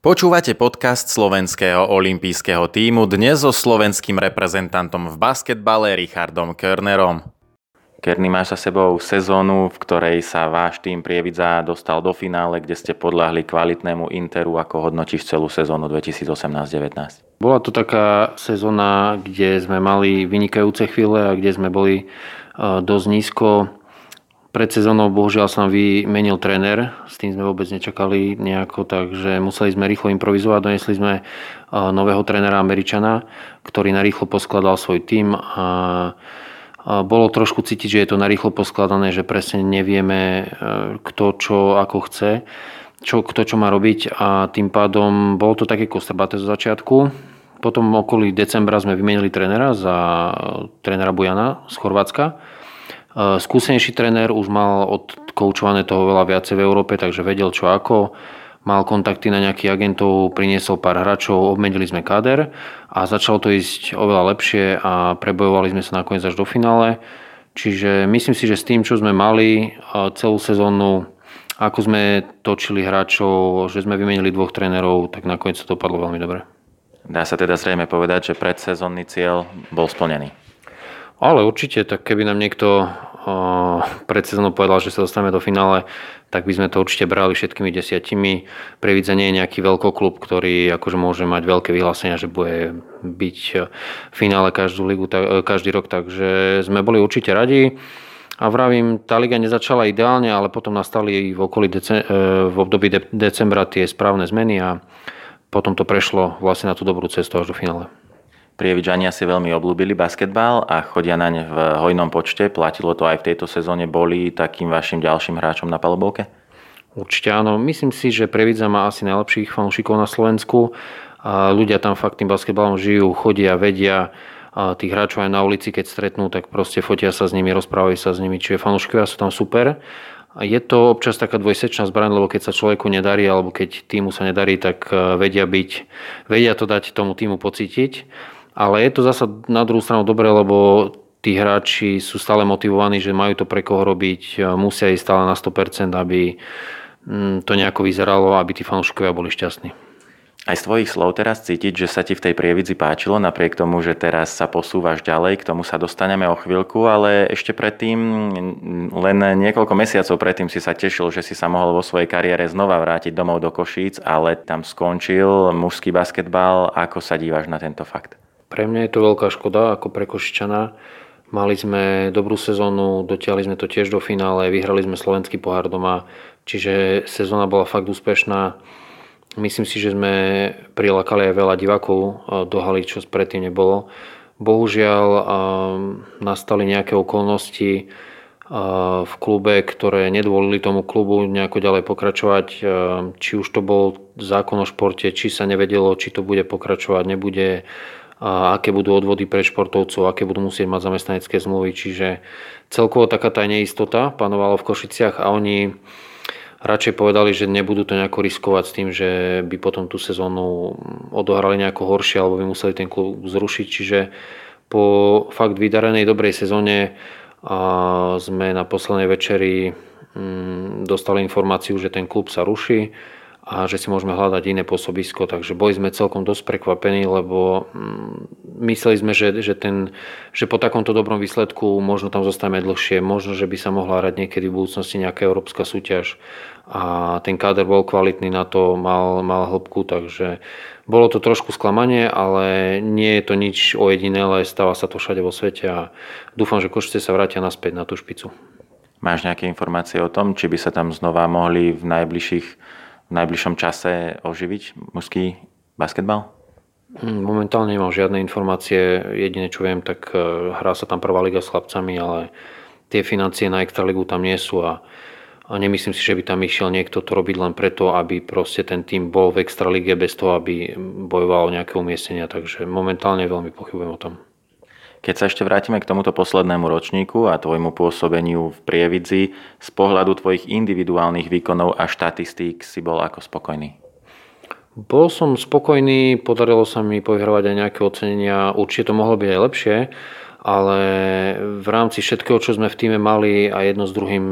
Počúvate podcast slovenského olympijského týmu dnes so slovenským reprezentantom v basketbale Richardom Körnerom. Kerny, máš za sebou sezónu, v ktorej sa váš tým Prievidza dostal do finále, kde ste podľahli kvalitnému Interu. Ako hodnotíš celú sezónu 2018-19? Bola to taká sezóna, kde sme mali vynikajúce chvíle a kde sme boli eh, dosť nízko pred sezónou bohužiaľ nám vymenil tréner, s tým sme vôbec nečakali nejako, takže museli sme rýchlo improvizovať. Donesli sme nového trénera Američana, ktorý narýchlo poskladal svoj tím a bolo trošku cítiť, že je to narýchlo poskladané, že presne nevieme, e, kto čo ako chce, čo, kto čo má robiť a tým pádom bolo to také kostrbaté zo začiatku. Potom okolí decembra sme vymenili trénera za trénera Bujana z Chorvátska skúsenejší tréner už mal odkoučované toho veľa viacej v Európe, takže vedel čo ako. Mal kontakty na nejakých agentov, priniesol pár hráčov, obmedili sme káder a začalo to ísť oveľa lepšie a prebojovali sme sa nakoniec až do finále. Čiže myslím si, že s tým, čo sme mali eh, celú sezónu, ako sme točili hráčov, že sme vymenili dvoch trénerov, tak nakoniec to dopadlo veľmi dobre. Dá sa teda zrejme povedať, že predsezónny cieľ bol splnený. Ale určite, tak keby nám niekto pred sezónou povedal, že sa dostaneme do finále, tak by sme to určite brali všetkými desiatimi. Previdza nie je nejaký veľkoklub, ktorý akože môže mať veľké vyhlásenia, že bude byť v finále každú ligu, každý rok, takže sme boli určite radi. A vravím, tá liga nezačala ideálne, ale potom nastali v, okolí dece- e, v období de- decembra tie správne zmeny a potom to prešlo vlastne na tú dobrú cestu až do finále. Prievidžania si veľmi obľúbili basketbal a chodia na ne v hojnom počte. Platilo to aj v tejto sezóne. Boli takým vašim ďalším hráčom na palubovke? Určite áno. Myslím si, že Prievidza má asi najlepších fanúšikov na Slovensku. A ľudia tam fakt tým basketbalom žijú, chodia, vedia. A tých hráčov aj na ulici, keď stretnú, tak proste fotia sa s nimi, rozprávajú sa s nimi. Čiže fanúšikovia sú tam super. A je to občas taká dvojsečná zbraň, lebo keď sa človeku nedarí, alebo keď týmu sa nedarí, tak e, vedia byť, vedia to dať tomu týmu pocítiť. Ale je to zasa na druhú stranu dobre, lebo tí hráči sú stále motivovaní, že majú to pre koho robiť, musia ísť stále na 100%, aby mm, to nejako vyzeralo, aby tí fanúšikovia boli šťastní. Aj z tvojich slov teraz cítiť, že sa ti v tej prievidzi páčilo, napriek tomu, že teraz sa posúvaš ďalej, k tomu sa dostaneme o chvíľku, ale ešte predtým, len niekoľko mesiacov predtým si sa tešil, že si sa mohol vo svojej kariére znova vrátiť domov do Košíc, ale tam skončil mužský basketbal. Ako sa díváš na tento fakt? Pre mňa je to veľká škoda ako pre Košičana. Mali sme dobrú sezónu, dotiahli sme to tiež do finále, vyhrali sme slovenský pohár doma, čiže sezóna bola fakt úspešná. Myslím si, že sme prilákali aj veľa divákov do haly, čo predtým nebolo. Bohužiaľ nastali nejaké okolnosti v klube, ktoré nedôvolili tomu klubu nejako ďalej pokračovať. Či už to bol zákon o športe, či sa nevedelo, či to bude pokračovať, nebude aké budú odvody pre športovcov, aké budú musieť mať zamestnanecké zmluvy. Čiže celkovo taká tá neistota panovala v Košiciach a oni radšej povedali, že nebudú to nejako riskovať s tým, že by potom tú sezónu odohrali nejako horšie alebo by museli ten klub zrušiť. Čiže po fakt vydarenej dobrej sezóne sme na poslednej večeri mm, dostali informáciu, že ten klub sa ruší a že si môžeme hľadať iné pôsobisko. Takže boli sme celkom dosť prekvapení, lebo mm, mysleli sme, že, že, ten, že po takomto dobrom výsledku možno tam zostaneme dlhšie, možno, že by sa mohla hrať niekedy v budúcnosti nejaká európska súťaž a ten káder bol kvalitný na to, mal, mal hĺbku, takže bolo to trošku sklamanie, ale nie je to nič ojedinelé, stáva sa to všade vo svete a dúfam, že Košice sa vrátia naspäť na tú špicu. Máš nejaké informácie o tom, či by sa tam znova mohli v najbližších v najbližšom čase oživiť mužský basketbal? Hm, momentálne nemám žiadne informácie. Jediné, čo viem, tak e, hrá sa tam prvá liga s chlapcami, ale tie financie na extraligu tam nie sú a, a nemyslím si, že by tam išiel niekto to robiť len preto, aby proste ten tým bol v extralige bez toho, aby bojoval o nejaké umiestnenia. Takže momentálne veľmi pochybujem o tom. Keď sa ešte vrátime k tomuto poslednému ročníku a tvojmu pôsobeniu v Prievidzi, z pohľadu tvojich individuálnych výkonov a štatistík si bol ako spokojný? Bol som spokojný, podarilo sa mi povyhrovať aj nejaké ocenenia, určite to mohlo byť aj lepšie, ale v rámci všetkého, čo sme v týme mali a jedno s druhým,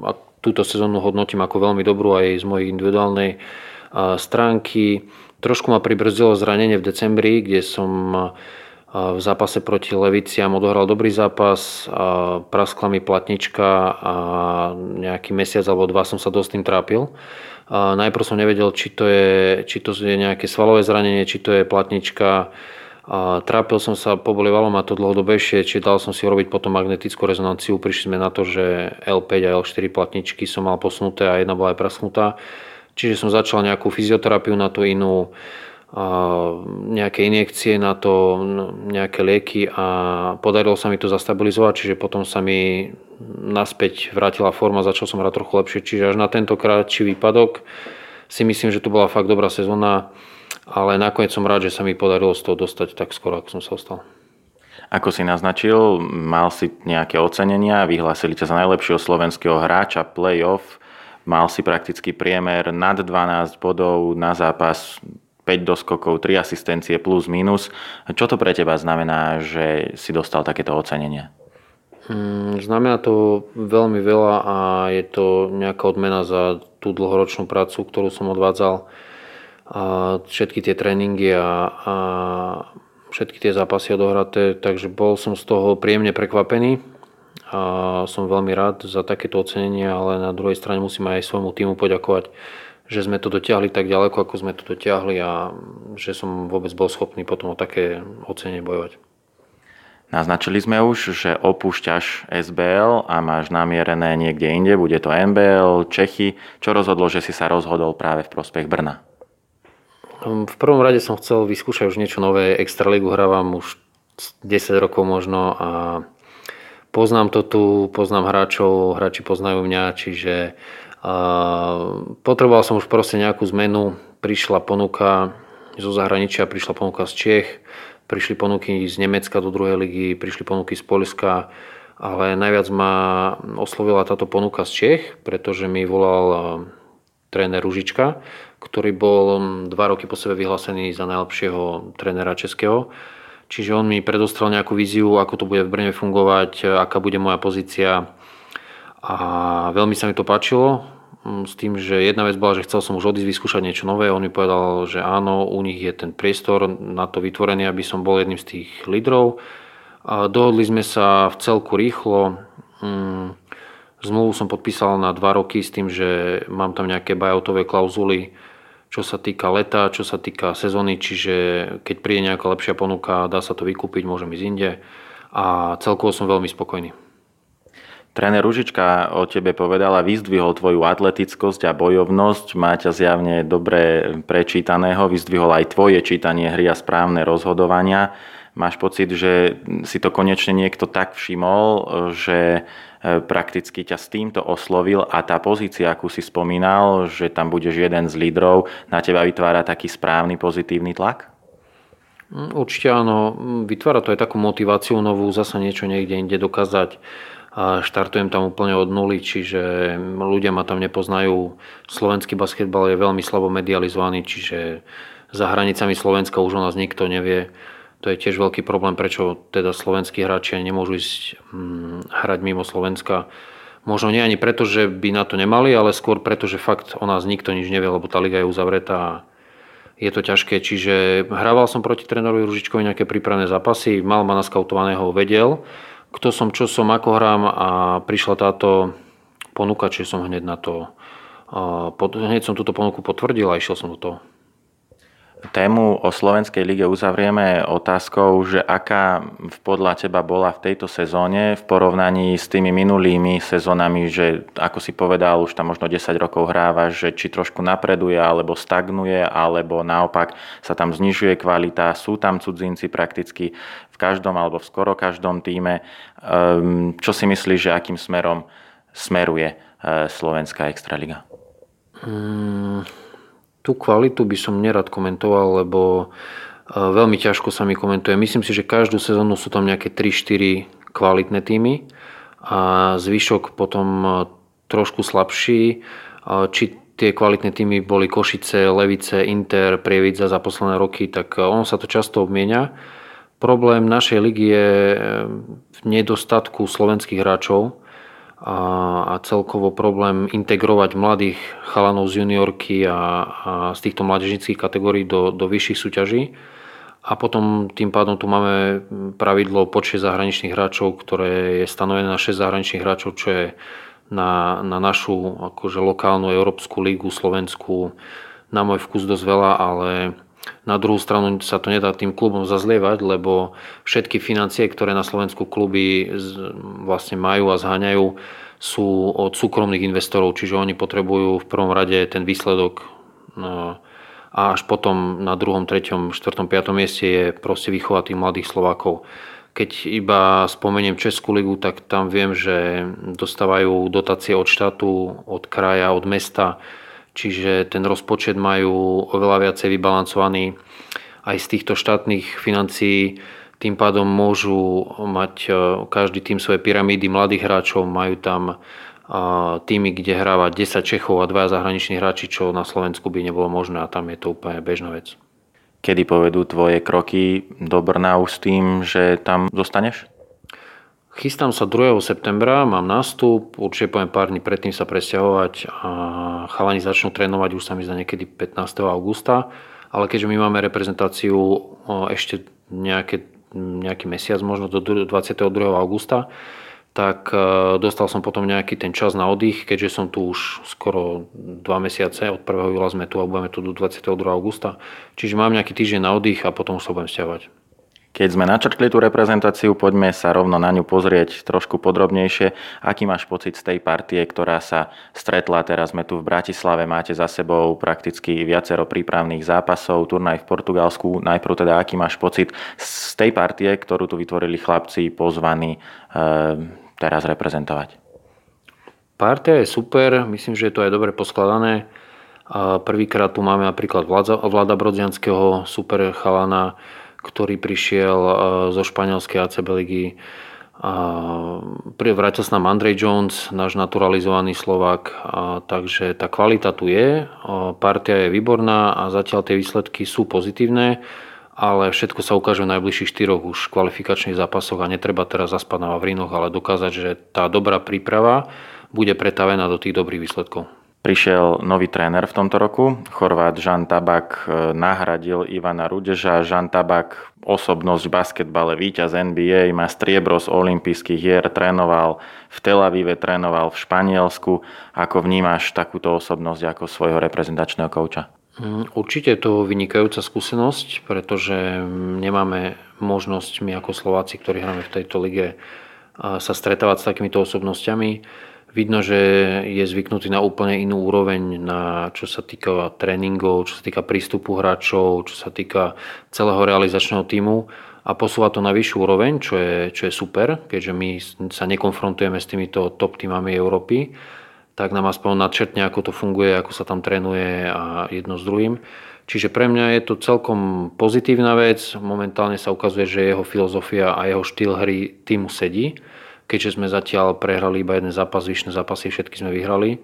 a túto sezónu hodnotím ako veľmi dobrú aj z mojej individuálnej stránky. Trošku ma pribrzdilo zranenie v decembri, kde som v zápase proti Leviciam odohral dobrý zápas, praskla mi platnička a nejaký mesiac alebo dva som sa dosť tým trápil. Najprv som nevedel, či to je, či to je nejaké svalové zranenie, či to je platnička. A trápil som sa, pobolívalo ma to dlhodobejšie, či dal som si urobiť potom magnetickú rezonanciu. Prišli sme na to, že L5 a L4 platničky som mal posunuté a jedna bola aj prasknutá. Čiže som začal nejakú fyzioterapiu na tú inú, nejaké injekcie na to, nejaké lieky a podarilo sa mi to zastabilizovať, čiže potom sa mi naspäť vrátila forma, začal som hrať trochu lepšie, čiže až na tento krátší výpadok si myslím, že to bola fakt dobrá sezóna, ale nakoniec som rád, že sa mi podarilo z toho dostať tak skoro, ako som sa ostal. Ako si naznačil, mal si nejaké ocenenia, vyhlásili ťa za najlepšieho slovenského hráča play-off, mal si prakticky priemer nad 12 bodov na zápas, 5 doskokov, 3 asistencie plus minus. Čo to pre teba znamená, že si dostal takéto ocenenie? Hmm, znamená to veľmi veľa a je to nejaká odmena za tú dlhoročnú prácu, ktorú som odvádzal. A všetky tie tréningy a, a všetky tie zápasy odohraté, takže bol som z toho príjemne prekvapený a som veľmi rád za takéto ocenenie, ale na druhej strane musím aj svojmu týmu poďakovať že sme to dotiahli tak ďaleko, ako sme to dotiahli a že som vôbec bol schopný potom o také ocenie bojovať. Naznačili sme už, že opúšťaš SBL a máš namierené niekde inde, bude to NBL, Čechy. Čo rozhodlo, že si sa rozhodol práve v prospech Brna? V prvom rade som chcel vyskúšať už niečo nové. Extraligu hrávam už 10 rokov možno a poznám to tu, poznám hráčov, hráči poznajú mňa, čiže potreboval som už proste nejakú zmenu. Prišla ponuka zo zahraničia, prišla ponuka z Čech, prišli ponuky z Nemecka do druhej ligy, prišli ponuky z Polska, ale najviac ma oslovila táto ponuka z Čech, pretože mi volal tréner Ružička, ktorý bol dva roky po sebe vyhlásený za najlepšieho trénera českého. Čiže on mi predostrel nejakú víziu, ako to bude v Brne fungovať, aká bude moja pozícia. A veľmi sa mi to páčilo. Mm, s tým, že jedna vec bola, že chcel som už odísť vyskúšať niečo nové. On mi povedal, že áno, u nich je ten priestor na to vytvorený, aby som bol jedným z tých lídrov. A dohodli sme sa v celku rýchlo. Mm, zmluvu som podpísal na dva roky s tým, že mám tam nejaké buyoutové klauzuly, čo sa týka leta, čo sa týka sezóny, čiže keď príde nejaká lepšia ponuka, dá sa to vykúpiť, môžem ísť inde. A celkovo som veľmi spokojný. Tréner Ružička o tebe povedal a vyzdvihol tvoju atletickosť a bojovnosť. Má ťa zjavne dobre prečítaného, vyzdvihol aj tvoje čítanie hry a správne rozhodovania. Máš pocit, že si to konečne niekto tak všimol, že e, prakticky ťa s týmto oslovil a tá pozícia, akú si spomínal, že tam budeš jeden z lídrov, na teba vytvára taký správny pozitívny tlak? Mm, určite áno, vytvára to aj takú motiváciu novú, zasa niečo niekde inde dokázať a štartujem tam úplne od nuly, čiže ľudia ma tam nepoznajú. Slovenský basketbal je veľmi slabo medializovaný, čiže za hranicami Slovenska už o nás nikto nevie. To je tiež veľký problém, prečo teda slovenskí hráči nemôžu ísť hm, hrať mimo Slovenska. Možno nie ani preto, že by na to nemali, ale skôr preto, že fakt o nás nikto nič nevie, lebo tá liga je uzavretá je to ťažké. Čiže hrával som proti trénerovi Ružičkovi nejaké prípravné zápasy, mal ma naskautovaného, vedel, kto som, čo som, ako hrám a prišla táto ponuka, čiže som hneď na to, hneď som túto ponuku potvrdil a išiel som do toho. Tému o Slovenskej lige uzavrieme otázkou, že aká podľa teba bola v tejto sezóne v porovnaní s tými minulými sezónami, že ako si povedal, už tam možno 10 rokov hrávaš, že či trošku napreduje, alebo stagnuje, alebo naopak sa tam znižuje kvalita, sú tam cudzinci prakticky v každom alebo v skoro každom týme. Ehm, čo si myslíš, že akým smerom smeruje eh, Slovenská extraliga? Hmm Tú kvalitu by som nerad komentoval, lebo e, veľmi ťažko sa mi komentuje. Myslím si, že každú sezónu sú tam nejaké 3-4 kvalitné týmy a zvyšok potom e, trošku slabší. E, či tie kvalitné týmy boli Košice, Levice, Inter, Prievidza za posledné roky, tak on sa to často obmienia. Problém našej ligy je v nedostatku slovenských hráčov a, a celkovo problém integrovať mladých chalanov z juniorky a, a z týchto mladežnických kategórií do, do vyšších súťaží. A potom tým pádom tu máme pravidlo počet zahraničných hráčov, ktoré je stanovené na 6 zahraničných hráčov, čo je na, na našu akože lokálnu európsku lígu, slovenskú, na môj vkus dosť veľa, ale na druhú stranu sa to nedá tým klubom zazlievať, lebo všetky financie, ktoré na Slovensku kluby vlastne majú a zháňajú, sú od súkromných investorov, čiže oni potrebujú v prvom rade ten výsledok no, a až potom na druhom, treťom, štvrtom, piatom mieste je proste vychovať tých mladých Slovákov. Keď iba spomeniem Českú ligu, tak tam viem, že dostávajú dotácie od štátu, od kraja, od mesta, čiže ten rozpočet majú oveľa viacej vybalancovaný aj z týchto štátnych financií. Tým pádom môžu mať e, každý tým svoje pyramídy mladých hráčov, majú tam týmy, kde hráva 10 Čechov a dva zahraniční hráči, čo na Slovensku by nebolo možné a tam je to úplne bežná vec. Kedy povedú tvoje kroky do Brnau s tým, že tam zostaneš? Chystám sa 2. septembra, mám nástup, určite poviem pár dní predtým sa presťahovať a chalani začnú trénovať, už sa mi zdá niekedy 15. augusta, ale keďže my máme reprezentáciu ešte nejaké, nejaký mesiac, možno do 22. augusta, tak e, dostal som potom nejaký ten čas na oddych, keďže som tu už skoro 2 mesiace, od 1. júla sme tu a budeme tu do 22. augusta. Čiže mám nejaký týždeň na oddych a potom už sa budem stiavať. Keď sme načrtli tú reprezentáciu, poďme sa rovno na ňu pozrieť trošku podrobnejšie. Aký máš pocit z tej partie, ktorá sa stretla? Teraz sme tu v Bratislave, máte za sebou prakticky viacero prípravných zápasov, turnaj v Portugalsku. Najprv teda, aký máš pocit z tej partie, ktorú tu vytvorili chlapci pozvaní e, teraz reprezentovať? Partia je super, myslím, že je to aj dobre poskladané. Prvýkrát tu máme napríklad Vlada Brodzianského, super chalana, ktorý prišiel zo španielskej ACB ligy. Vrátil sa nám Andrej Jones, náš naturalizovaný Slovák, takže tá kvalita tu je, partia je výborná a zatiaľ tie výsledky sú pozitívne ale všetko sa ukáže v najbližších štyroch už kvalifikačných zápasoch a netreba teraz zaspať na Vavrinoch, ale dokázať, že tá dobrá príprava bude pretavená do tých dobrých výsledkov. Prišiel nový tréner v tomto roku. Chorvát Žan Tabak e, nahradil Ivana Rudeža. Žan Tabak, osobnosť v basketbale, víťaz NBA, má striebro z olympijských hier, trénoval v Tel Avive, trénoval v Španielsku. Ako vnímaš takúto osobnosť ako svojho reprezentačného kouča? Mm, určite je to vynikajúca skúsenosť, pretože nemáme možnosť my ako Slováci, ktorí hráme v tejto lige, sa stretávať s takýmito osobnosťami. Vidno, že je zvyknutý na úplne inú úroveň, na, čo sa týka tréningov, čo sa týka prístupu hráčov, čo sa týka celého realizačného týmu a posúva to na vyššiu úroveň, čo je, čo je super, keďže my sa nekonfrontujeme s týmito top týmami Európy tak nám aspoň nadčetne, ako to funguje, ako sa tam trénuje a jedno s druhým. Čiže pre mňa je to celkom pozitívna vec. Momentálne sa ukazuje, že jeho filozofia a jeho štýl hry týmu sedí. Keďže sme zatiaľ prehrali iba jeden zápas, vyšné zápasy všetky sme vyhrali.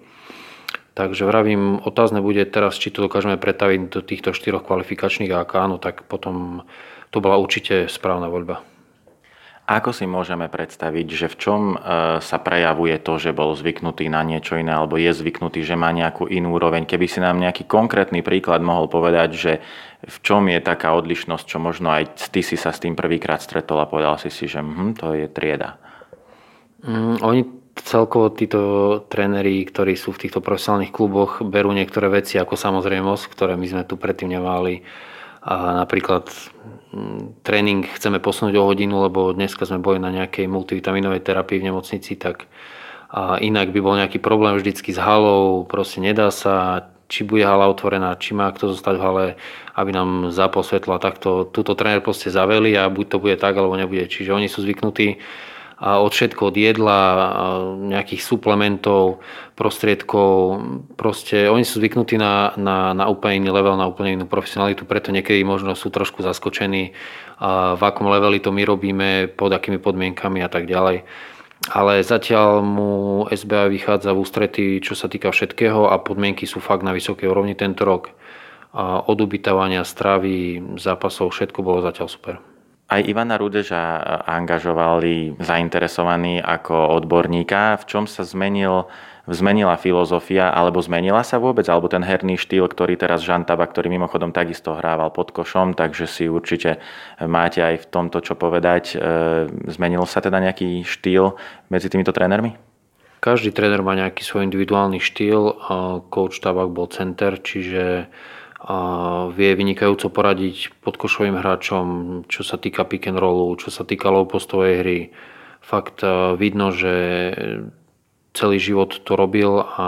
Takže vravím, otázne bude teraz, či to dokážeme pretaviť do týchto štyroch kvalifikačných a ak áno, tak potom to bola určite správna voľba. Ako si môžeme predstaviť, že v čom e, sa prejavuje to, že bol zvyknutý na niečo iné, alebo je zvyknutý, že má nejakú inú úroveň? Keby si nám nejaký konkrétny príklad mohol povedať, že v čom je taká odlišnosť, čo možno aj ty si sa s tým prvýkrát stretol a povedal si si, že hm, to je trieda. Mm, oni celkovo títo tréneri, ktorí sú v týchto profesionálnych kluboch, berú niektoré veci ako samozrejmosť, ktoré my sme tu predtým nemali. A napríklad tréning chceme posunúť o hodinu, lebo dneska sme boli na nejakej multivitaminovej terapii v nemocnici, tak a inak by bol nejaký problém vždycky s halou, proste nedá sa, či bude hala otvorená, či má kto zostať v hale, aby nám zapol svetla, tak to, túto tréner proste zaveli a buď to bude tak, alebo nebude. Čiže oni sú zvyknutí a od všetko od jedla, nejakých suplementov, prostriedkov. Proste oni sú zvyknutí na, na, na úplne iný level, na úplne inú profesionalitu, preto niekedy možno sú trošku zaskočení, v akom leveli to my robíme, pod akými podmienkami a tak ďalej. Ale zatiaľ mu SBA vychádza v ústretí, čo sa týka všetkého a podmienky sú fakt na vysokej úrovni tento rok. Od ubytovania, stravy, zápasov, všetko bolo zatiaľ super. Aj Ivana Rudeža angažovali zainteresovaní ako odborníka. V čom sa zmenil, zmenila filozofia, alebo zmenila sa vôbec, alebo ten herný štýl, ktorý teraz Žantaba, ktorý mimochodom takisto hrával pod košom, takže si určite máte aj v tomto čo povedať. E, zmenil sa teda nejaký štýl medzi týmito trénermi? Každý tréner má nejaký svoj individuálny štýl. Coach Tabak bol center, čiže a vie vynikajúco poradiť podkošovým hráčom, čo sa týka pick and rollu, čo sa týka low postovej hry. Fakt e, vidno, že celý život to robil a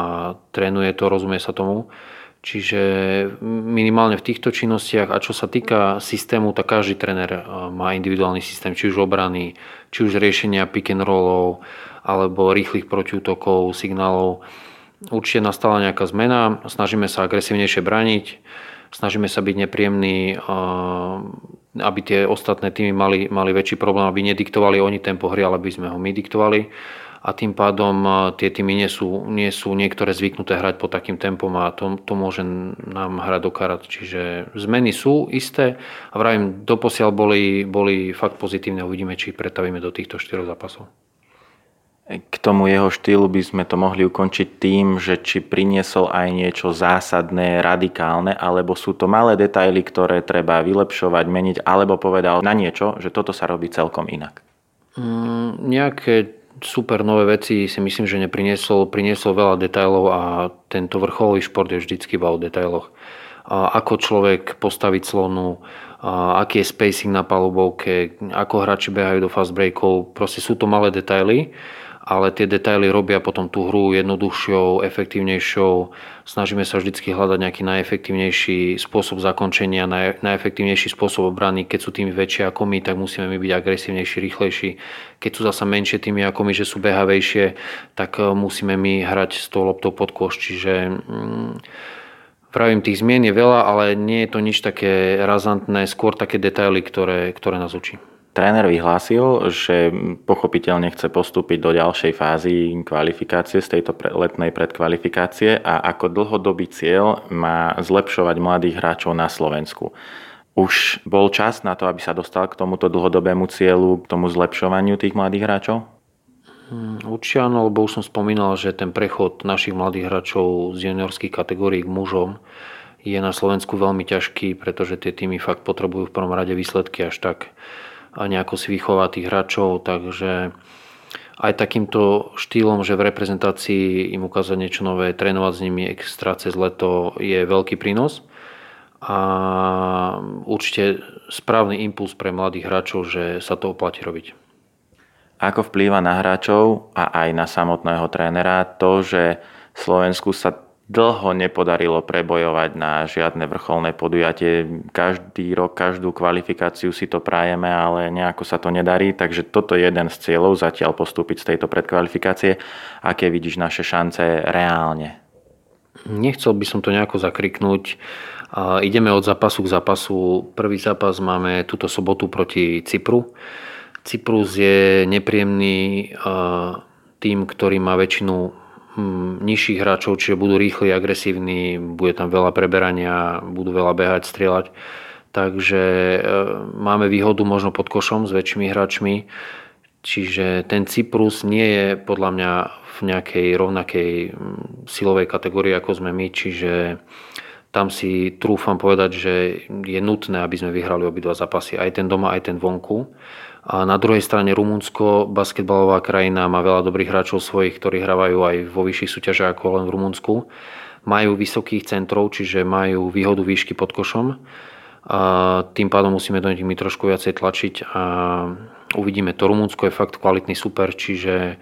trénuje to, rozumie sa tomu. Čiže minimálne v týchto činnostiach a čo sa týka systému, tak každý tréner e, má individuálny systém, či už obrany, či už riešenia pick and rollov, alebo rýchlych protiútokov, signálov Určite nastala nejaká zmena, snažíme sa agresívnejšie braniť, snažíme sa byť nepríjemní, aby tie ostatné týmy mali, mali väčší problém, aby nediktovali oni tempo hry, ale aby sme ho my diktovali. A tým pádom tie týmy nie sú, nie sú niektoré zvyknuté hrať pod takým tempom a to, to môže nám hrať do. Čiže zmeny sú isté a vravím, doposiaľ boli, boli fakt pozitívne. Uvidíme, či pretavíme do týchto štyroch zápasov. K tomu jeho štýlu by sme to mohli ukončiť tým, že či priniesol aj niečo zásadné, radikálne, alebo sú to malé detaily, ktoré treba vylepšovať, meniť, alebo povedal na niečo, že toto sa robí celkom inak. Mm, nejaké super nové veci si myslím, že nepriniesol. Priniesol veľa detailov a tento vrcholový šport je vždycky o detailoch. A ako človek postaviť slonu, a aký je spacing na palubovke, ako hráči behajú do fast breakov. Proste sú to malé detaily ale tie detaily robia potom tú hru jednoduchšou, efektívnejšou. Snažíme sa vždy hľadať nejaký najefektívnejší spôsob zakončenia, naj, najefektívnejší spôsob obrany. Keď sú tými väčšie ako my, tak musíme my byť agresívnejší, rýchlejší. Keď sú zasa menšie tými ako my, že sú behavejšie, tak e, musíme my hrať s tou loptou pod koš. Čiže mm, Pravím, tých zmien je veľa, ale nie je to nič také razantné, skôr také detaily, ktoré, ktoré nás učí. Tréner vyhlásil, že pochopiteľne chce postúpiť do ďalšej fázy kvalifikácie z tejto letnej predkvalifikácie a ako dlhodobý cieľ má zlepšovať mladých hráčov na Slovensku. Už bol čas na to, aby sa dostal k tomuto dlhodobému cieľu, k tomu zlepšovaniu tých mladých hráčov? Hmm, určite áno, lebo už som spomínal, že ten prechod našich mladých hráčov z juniorských kategórií k mužom je na Slovensku veľmi ťažký, pretože tie týmy fakt potrebujú v prvom rade výsledky až tak a nejako si vychová tých hráčov, takže aj takýmto štýlom, že v reprezentácii im ukázať niečo nové, trénovať s nimi extra cez leto je veľký prínos a určite správny impuls pre mladých hráčov, že sa to oplatí robiť. Ako vplýva na hráčov a aj na samotného trénera to, že Slovensku sa dlho nepodarilo prebojovať na žiadne vrcholné podujatie. Každý rok, každú kvalifikáciu si to prajeme, ale nejako sa to nedarí, takže toto je jeden z cieľov zatiaľ postúpiť z tejto predkvalifikácie. Aké vidíš naše šance reálne? Nechcel by som to nejako zakriknúť. Ideme od zápasu k zápasu. Prvý zápas máme túto sobotu proti Cypru. Cyprus je nepríjemný tým, ktorý má väčšinu nižších hráčov, čiže budú rýchli, agresívni, bude tam veľa preberania, budú veľa behať, strieľať. Takže e, máme výhodu možno pod košom s väčšími hráčmi. Čiže ten Cyprus nie je podľa mňa v nejakej rovnakej hm, silovej kategórii ako sme my, čiže tam si trúfam povedať, že je nutné, aby sme vyhrali obidva zápasy, aj ten doma, aj ten vonku. A na druhej strane Rumunsko, basketbalová krajina, má veľa dobrých hráčov svojich, ktorí hrávajú aj vo vyšších súťažiach ako len v Rumunsku. Majú vysokých centrov, čiže majú výhodu výšky pod košom. A tým pádom musíme do nich trošku viacej tlačiť a uvidíme. To Rumunsko je fakt kvalitný super, čiže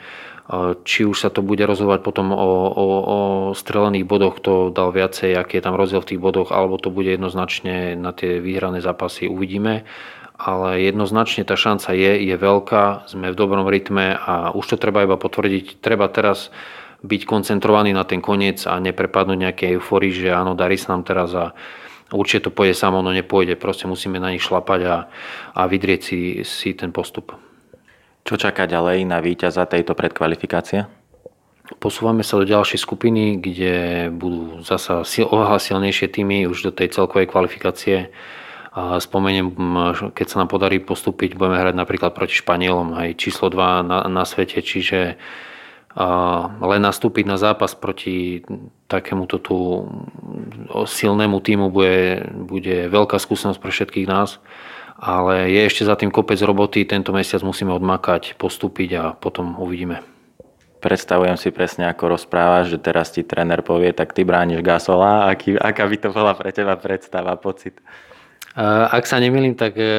či už sa to bude rozhovať potom o, o, o strelených bodoch, kto dal viacej, aký je tam rozdiel v tých bodoch, alebo to bude jednoznačne na tie vyhrané zápasy, uvidíme ale jednoznačne tá šanca je, je veľká, sme v dobrom rytme a už to treba iba potvrdiť. Treba teraz byť koncentrovaný na ten koniec a neprepadnúť nejaké euforii, že áno, darí sa nám teraz a určite to pôjde samo, no nepôjde. Proste musíme na nich šlapať a, a vydrieť si, si ten postup. Čo čaká ďalej na víťaza tejto predkvalifikácie? Posúvame sa do ďalšej skupiny, kde budú zasa oveľa silnejšie týmy už do tej celkovej kvalifikácie Spomeniem, keď sa nám podarí postúpiť, budeme hrať napríklad proti Španielom, aj číslo 2 na, na svete, čiže len nastúpiť na zápas proti takémuto tu silnému týmu bude, bude veľká skúsenosť pre všetkých nás. Ale je ešte za tým kopec roboty, tento mesiac musíme odmakať, postúpiť a potom uvidíme. Predstavujem si presne, ako rozprávaš, že teraz ti tréner povie, tak ty brániš Gasola. Aký, aká by to bola pre teba predstava, pocit? Ak sa nemýlim, tak e,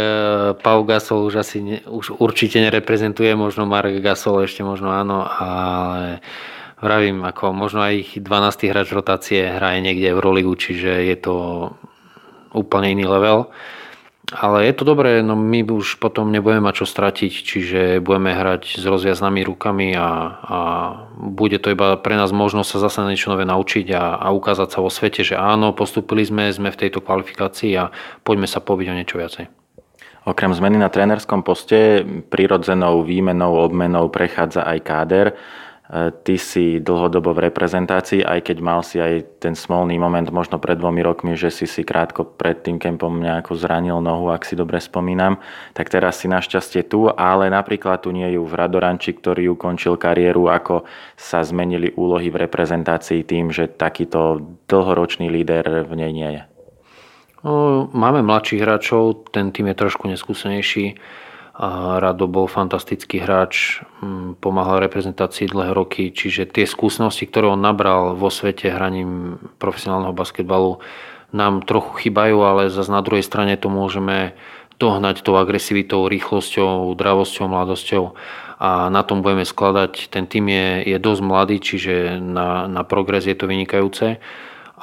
Pau Gasol už asi už určite nereprezentuje, možno Marek Gasol ešte možno áno, ale vravím, ako možno aj ich 12. hráč rotácie hraje niekde v Euroligu, čiže je to úplne iný level. Ale je to dobré, no my už potom nebudeme mať čo stratiť, čiže budeme hrať s rozviaznými rukami a, a bude to iba pre nás možnosť sa zase niečo nové naučiť a, a ukázať sa vo svete, že áno, postupili sme, sme v tejto kvalifikácii a poďme sa pobiť o niečo viacej. Okrem zmeny na trénerskom poste, prirodzenou výmenou, obmenou prechádza aj káder. E, ty si dlhodobo v reprezentácii, aj keď mal si aj ten smolný moment možno pred dvomi rokmi, že si si krátko pred tým kempom nejako zranil nohu, ak si dobre spomínam, tak teraz si našťastie tu, ale napríklad tu nie je v Radoranči, ktorý ukončil kariéru, ako sa zmenili úlohy v reprezentácii tým, že takýto dlhoročný líder v nej nie je. Máme mladších hráčov, ten tým je trošku neskúsenejší a Rado bol fantastický hráč, mm, pomáhal reprezentácii dlhé roky, čiže tie skúsenosti, ktoré on nabral vo svete hraním profesionálneho basketbalu, nám trochu chýbajú, ale zase na druhej strane to môžeme dohnať tou agresivitou, rýchlosťou, dravosťou, mladosťou a na tom budeme skladať. Ten tým je, je dosť mladý, čiže na, na progres je to vynikajúce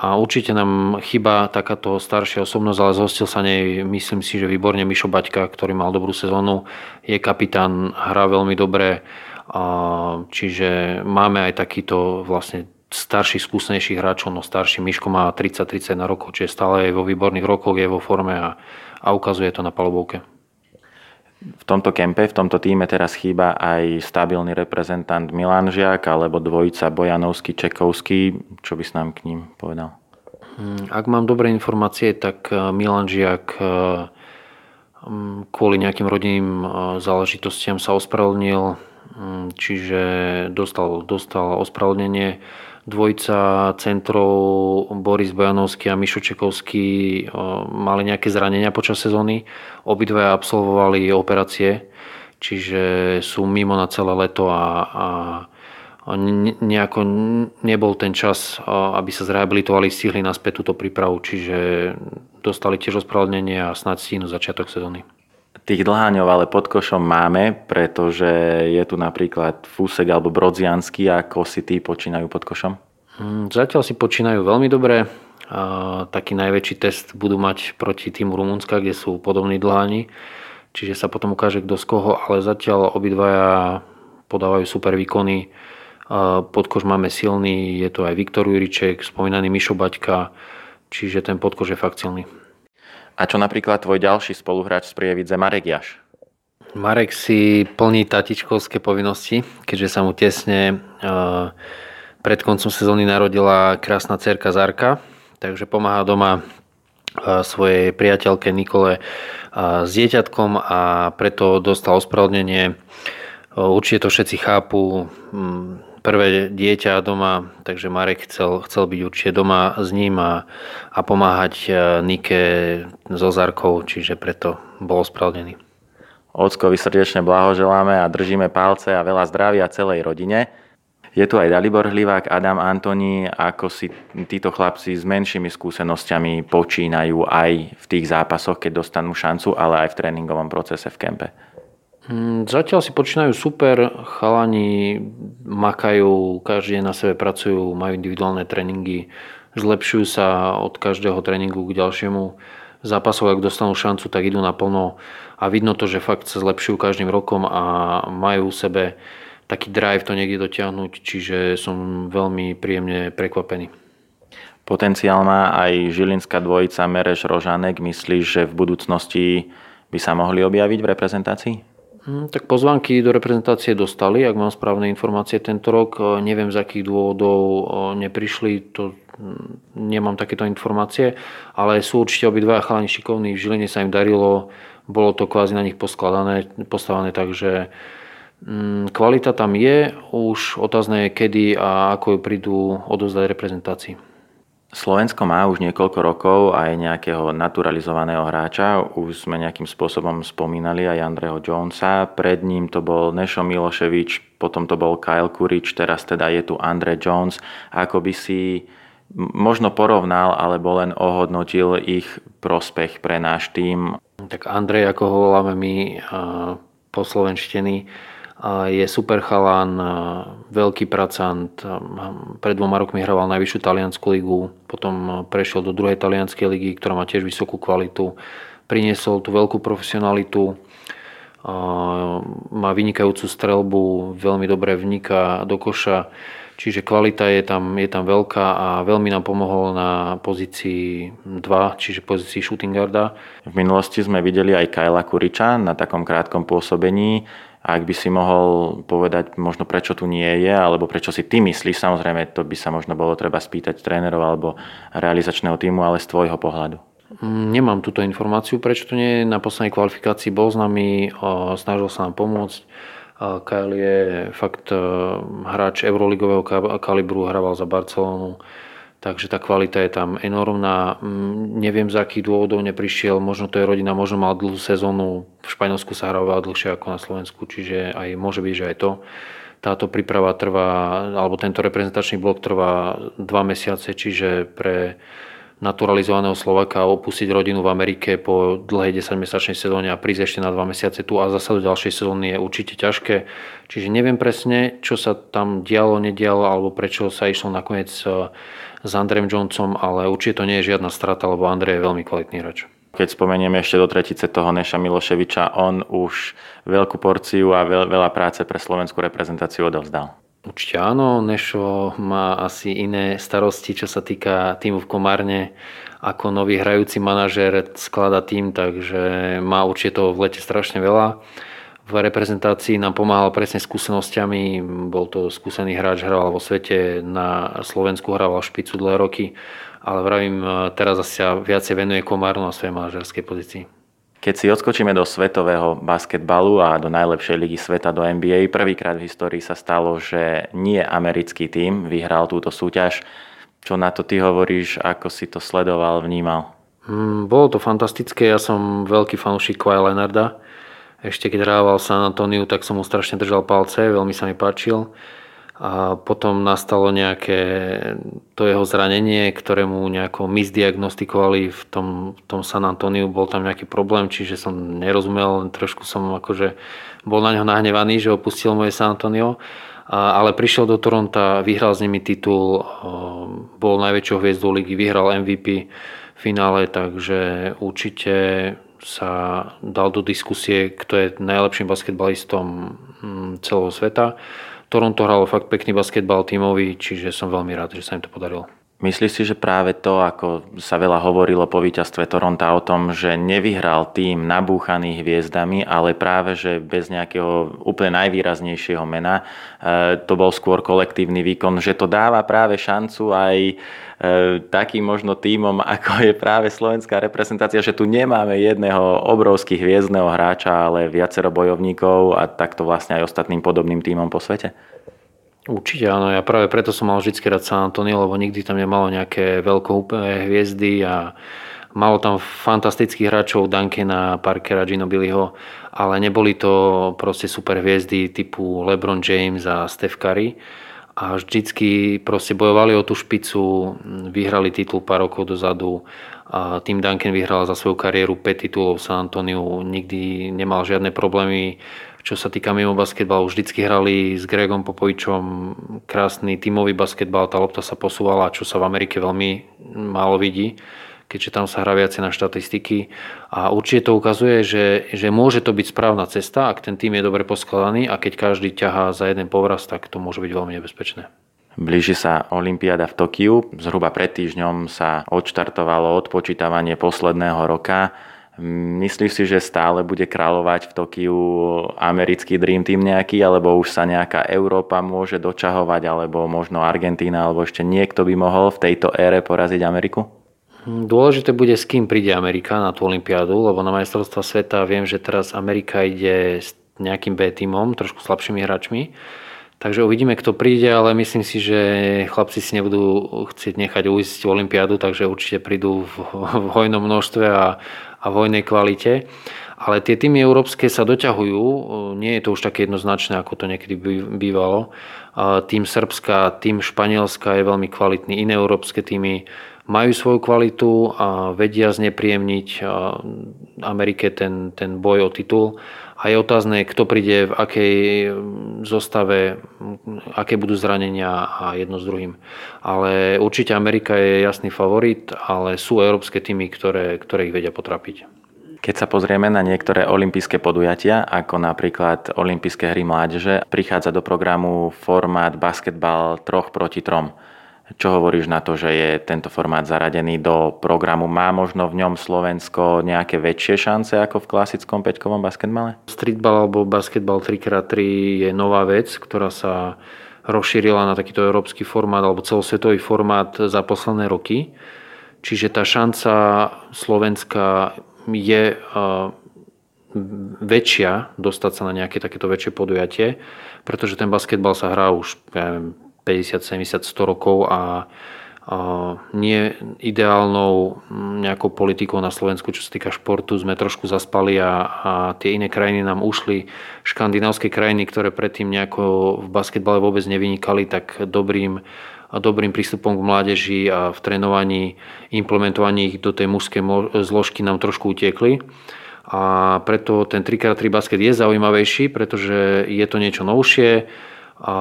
a určite nám chyba takáto staršia osobnosť, ale zhostil sa nej, myslím si, že výborne Mišo Baťka, ktorý mal dobrú sezónu, je kapitán, hrá veľmi dobre, čiže máme aj takýto vlastne starších, skúsenejších hráčov, no starší. Miško má 30-31 rokov, čiže stále je vo výborných rokoch, je vo forme a, a ukazuje to na palubovke. V tomto kempe, v tomto týme teraz chýba aj stabilný reprezentant Milan Žiak alebo dvojica Bojanovský-Čekovský. Čo by s nám k ním povedal? Hmm, ak mám dobré informácie, tak eh, Milan Žiak mm, kvôli nejakým rodinným eh, záležitostiam sa ospravedlnil, čiže dostal, dostal ospravedlnenie dvojica centrov Boris Bojanovský a Mišo Čekovský mali nejaké zranenia počas sezóny. Obidve absolvovali operácie, čiže sú mimo na celé leto a, a nejako nebol ten čas, aby sa zrehabilitovali, stihli naspäť túto prípravu, čiže dostali tiež ospravedlnenie a snáď stihnú začiatok sezóny. Tých dlháňov ale pod košom máme, pretože je tu napríklad Fúsek alebo Brodziansky, ako si tí počínajú pod košom? Hm, zatiaľ si počínajú veľmi dobre. Taký najväčší test budú mať proti týmu Rumunska, kde sú podobní dlháni. Čiže sa potom ukáže kto z koho, ale zatiaľ obidvaja podávajú super výkony. Podkož máme silný, je to aj Viktor Juriček, spomínaný Mišo Baťka, čiže ten podkož je fakt silný. A čo napríklad tvoj ďalší spoluhráč z Prievidze, Marek Jaš? Marek si plní tatičkovské povinnosti, keďže sa mu tesne uh, pred koncom sezóny narodila krásna cerka Zarka, takže pomáha doma uh, svojej priateľke Nikole uh, s dieťatkom a preto dostal ospravedlnenie. Určite to všetci chápu. Prvé dieťa doma, takže Marek chcel, chcel byť určite doma s ním a, a pomáhať e, Nike so Zarkou, čiže preto bol ospravedlnený. Ockovi srdečne blahoželáme a držíme palce a veľa zdravia celej rodine. Je tu aj Dalibor Hlivák, Adam Antoni, ako si títo chlapci s menšími skúsenosťami počínajú aj v tých zápasoch, keď dostanú šancu, ale aj v tréningovom procese v kempe. Mm, zatiaľ si počínajú super, chalani makajú, každý na sebe pracujú, majú individuálne tréningy, zlepšujú sa od každého tréningu k ďalšiemu. Zápasov, ak dostanú šancu, tak idú naplno a vidno to, že fakt sa zlepšujú každým rokom a majú v sebe taký drive to niekde dotiahnuť, čiže som veľmi príjemne prekvapený. Potenciál má aj žilinská dvojica Mereš Rožanek. Myslíš, že v budúcnosti by sa mohli objaviť v reprezentácii? Hm, tak pozvánky do reprezentácie dostali, ak mám správne informácie tento rok. E, neviem, z akých dôvodov e, neprišli, to hm, nemám takéto informácie, ale sú určite obidva chalani šikovní, v Žiline sa im darilo, bolo to kvázi na nich poskladané, postavené, takže hm, kvalita tam je, už otázne je kedy a ako ju prídu odozdať reprezentácii. Slovensko má už niekoľko rokov aj nejakého naturalizovaného hráča. Už sme nejakým spôsobom spomínali aj Andreho Jonesa. Pred ním to bol Nešo Miloševič, potom to bol Kyle Kurič, teraz teda je tu Andre Jones. Ako by si možno porovnal alebo len ohodnotil ich prospech pre náš tým? Tak Andrej, ako ho voláme my po slovenštení, je super chalán, veľký pracant. Pred dvoma rokmi hral najvyššiu taliansku ligu, potom prešiel do druhej talianskej ligy, ktorá má tiež vysokú kvalitu. Priniesol tú veľkú profesionalitu, má vynikajúcu strelbu, veľmi dobre vniká do koša, čiže kvalita je tam, je tam veľká a veľmi nám pomohol na pozícii 2, čiže pozícii shooting guarda. V minulosti sme videli aj Kajla Kuriča na takom krátkom pôsobení. A ak by si mohol povedať možno prečo tu nie je, alebo prečo si ty myslíš, samozrejme to by sa možno bolo treba spýtať trénerov alebo realizačného týmu, ale z tvojho pohľadu. Mm, nemám túto informáciu, prečo tu nie je. Na poslednej kvalifikácii bol s nami, snažil sa nám pomôcť. Kyle je fakt hráč euroligového kalibru, hrával za Barcelonu Takže tá kvalita je tam enormná. Mm, neviem, z akých dôvodov neprišiel. Možno to je rodina, možno mal dlhú sezónu. V Španielsku sa hrá dlhšie ako na Slovensku, čiže aj môže byť, že aj to. Táto príprava trvá, alebo tento reprezentačný blok trvá dva mesiace, čiže pre naturalizovaného Slovaka opustiť rodinu v Amerike po dlhej 10-mesačnej sezóne a prísť ešte na 2 mesiace tu a zase do ďalšej sezóny je určite ťažké. Čiže neviem presne, čo sa tam dialo, nedialo alebo prečo sa išlo nakoniec eh, s Andrejom Johnsonom, ale určite to nie je žiadna strata, lebo Andrej je veľmi kvalitný hráč. Keď spomenieme ešte do tretice toho Neša Miloševiča, on už veľkú porciu a veľa práce pre slovenskú reprezentáciu odovzdal. Určite áno, Nešo má asi iné starosti, čo sa týka týmu v Komárne. Ako nový hrajúci manažer sklada tým, takže má určite toho v lete strašne veľa. V reprezentácii nám pomáhal presne skúsenosťami, bol to skúsený hráč, hral vo svete, na Slovensku hrával špicu dlhé roky, ale vravím, teraz asi sa viacej venuje Komárnu na svojej manažerskej pozícii. Keď si odskočíme do svetového basketbalu a do najlepšej ligy sveta, do NBA, prvýkrát v histórii sa stalo, že nie americký tím vyhral túto súťaž. Čo na to ty hovoríš, ako si to sledoval, vnímal? Hmm, bolo to fantastické, ja som veľký fanúšik Kawhi Leonarda. Ešte keď hrával San Antonio, tak som mu strašne držal palce, veľmi sa mi páčil a potom nastalo nejaké to jeho zranenie, ktoré mu nejako misdiagnostikovali v tom, v tom San Antoniu, bol tam nejaký problém, čiže som nerozumel, trošku som akože bol na ňo nahnevaný, že opustil moje San Antonio, a, ale prišiel do Toronta, vyhral s nimi titul, bol najväčšou hviezdou ligy, vyhral MVP v finále, takže určite sa dal do diskusie, kto je najlepším basketbalistom hm, celého sveta Toronto hralo fakt pekný basketbal tímový, čiže som veľmi rád, že sa im to podarilo. Myslíš si, že práve to, ako sa veľa hovorilo po víťazstve Toronta o tom, že nevyhral tým nabúchaný hviezdami, ale práve, že bez nejakého úplne najvýraznejšieho mena, e, to bol skôr kolektívny výkon, že to dáva práve šancu aj e, takým možno týmom, ako je práve slovenská reprezentácia, že tu nemáme jedného obrovský hviezdného hráča, ale viacero bojovníkov a takto vlastne aj ostatným podobným týmom po svete? Určite áno, ja práve preto som mal vždy rád San Antonio, lebo nikdy tam nemalo nejaké veľkoúplné hviezdy a malo tam fantastických hráčov Duncana, Parkera, Ginobiliho, ale neboli to proste super hviezdy typu LeBron James a Steph Curry. A vždycky proste bojovali o tú špicu, vyhrali titul pár rokov dozadu a tým Duncan vyhral za svoju kariéru 5 titulov v San Antoniu, nikdy nemal žiadne problémy čo sa týka mimo basketbalu, vždycky hrali s Gregom Popovičom krásny tímový basketbal, tá lopta sa posúvala, čo sa v Amerike veľmi málo vidí, keďže tam sa hrá viacej na štatistiky. A určite to ukazuje, že, že môže to byť správna cesta, ak ten tým je dobre poskladaný a keď každý ťahá za jeden povraz, tak to môže byť veľmi nebezpečné. Blíži sa Olympiáda v Tokiu. Zhruba pred týždňom sa odštartovalo odpočítavanie posledného roka Myslíš si, že stále bude kráľovať v Tokiu americký Dream Team nejaký, alebo už sa nejaká Európa môže dočahovať, alebo možno Argentína, alebo ešte niekto by mohol v tejto ére poraziť Ameriku? Dôležité bude, s kým príde Amerika na tú Olympiádu, lebo na majstrovstva sveta viem, že teraz Amerika ide s nejakým B týmom, trošku slabšími hráčmi. Takže uvidíme, kto príde, ale myslím si, že chlapci si nebudú chcieť nechať uísť Olympiádu, takže určite prídu v, v hojnom množstve a, a v hojnej kvalite. Ale tie týmy európske sa doťahujú, nie je to už také jednoznačné, ako to niekedy bývalo. Tým Srbska, tým Španielska je veľmi kvalitný, iné európske týmy majú svoju kvalitu a vedia znepríjemniť Amerike ten, ten boj o titul a je otázne, kto príde v akej mm, zostave, mm, aké budú zranenia a jedno s druhým. Ale určite Amerika je jasný favorit, ale sú európske týmy, ktoré, ktoré ich vedia potrapiť. Keď sa pozrieme na niektoré olympijské podujatia, ako napríklad olympijské hry mládeže, prichádza do programu formát basketbal troch proti trom. Čo hovoríš na to, že je tento formát zaradený do programu? Má možno v ňom Slovensko nejaké väčšie šance ako v klasickom peťkovom basketbale? Streetball alebo basketbal 3x3 je nová vec, ktorá sa rozšírila na takýto európsky formát alebo celosvetový formát za posledné roky. Čiže tá šanca Slovenska je väčšia dostať sa na nejaké takéto väčšie podujatie, pretože ten basketbal sa hrá už ja neviem, 50, 70, 100 rokov a nie ideálnou nejakou politikou na Slovensku, čo sa týka športu, sme trošku zaspali a, a tie iné krajiny nám ušli. Škandinávské krajiny, ktoré predtým nejako v basketbale vôbec nevynikali, tak dobrým, dobrým prístupom k mládeži a v trénovaní, implementovaní ich do tej mužskej zložky nám trošku utiekli. A preto ten 3x3 basket je zaujímavejší, pretože je to niečo novšie, a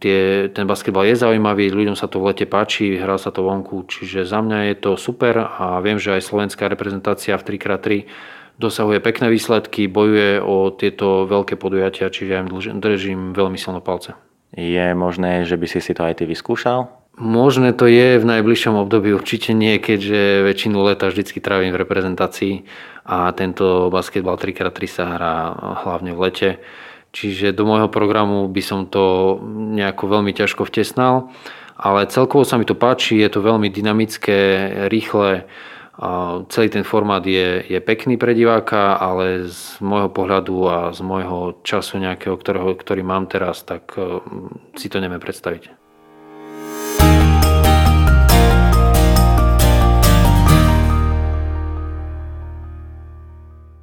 tie, ten basketbal je zaujímavý, ľuďom sa to v lete páči, hrá sa to vonku, čiže za mňa je to super a viem, že aj slovenská reprezentácia v 3x3 dosahuje pekné výsledky, bojuje o tieto veľké podujatia, čiže ja im držím veľmi silno palce. Je možné, že by si si to aj ty vyskúšal? Možné to je v najbližšom období, určite nie, keďže väčšinu leta vždycky trávim v reprezentácii a tento basketbal 3x3 sa hrá hlavne v lete. Čiže do môjho programu by som to nejako veľmi ťažko vtesnal, ale celkovo sa mi to páči, je to veľmi dynamické, rýchle, celý ten formát je, je pekný pre diváka, ale z môjho pohľadu a z môjho času nejakého, ktorého, ktorý mám teraz, tak e, si to neviem predstaviť.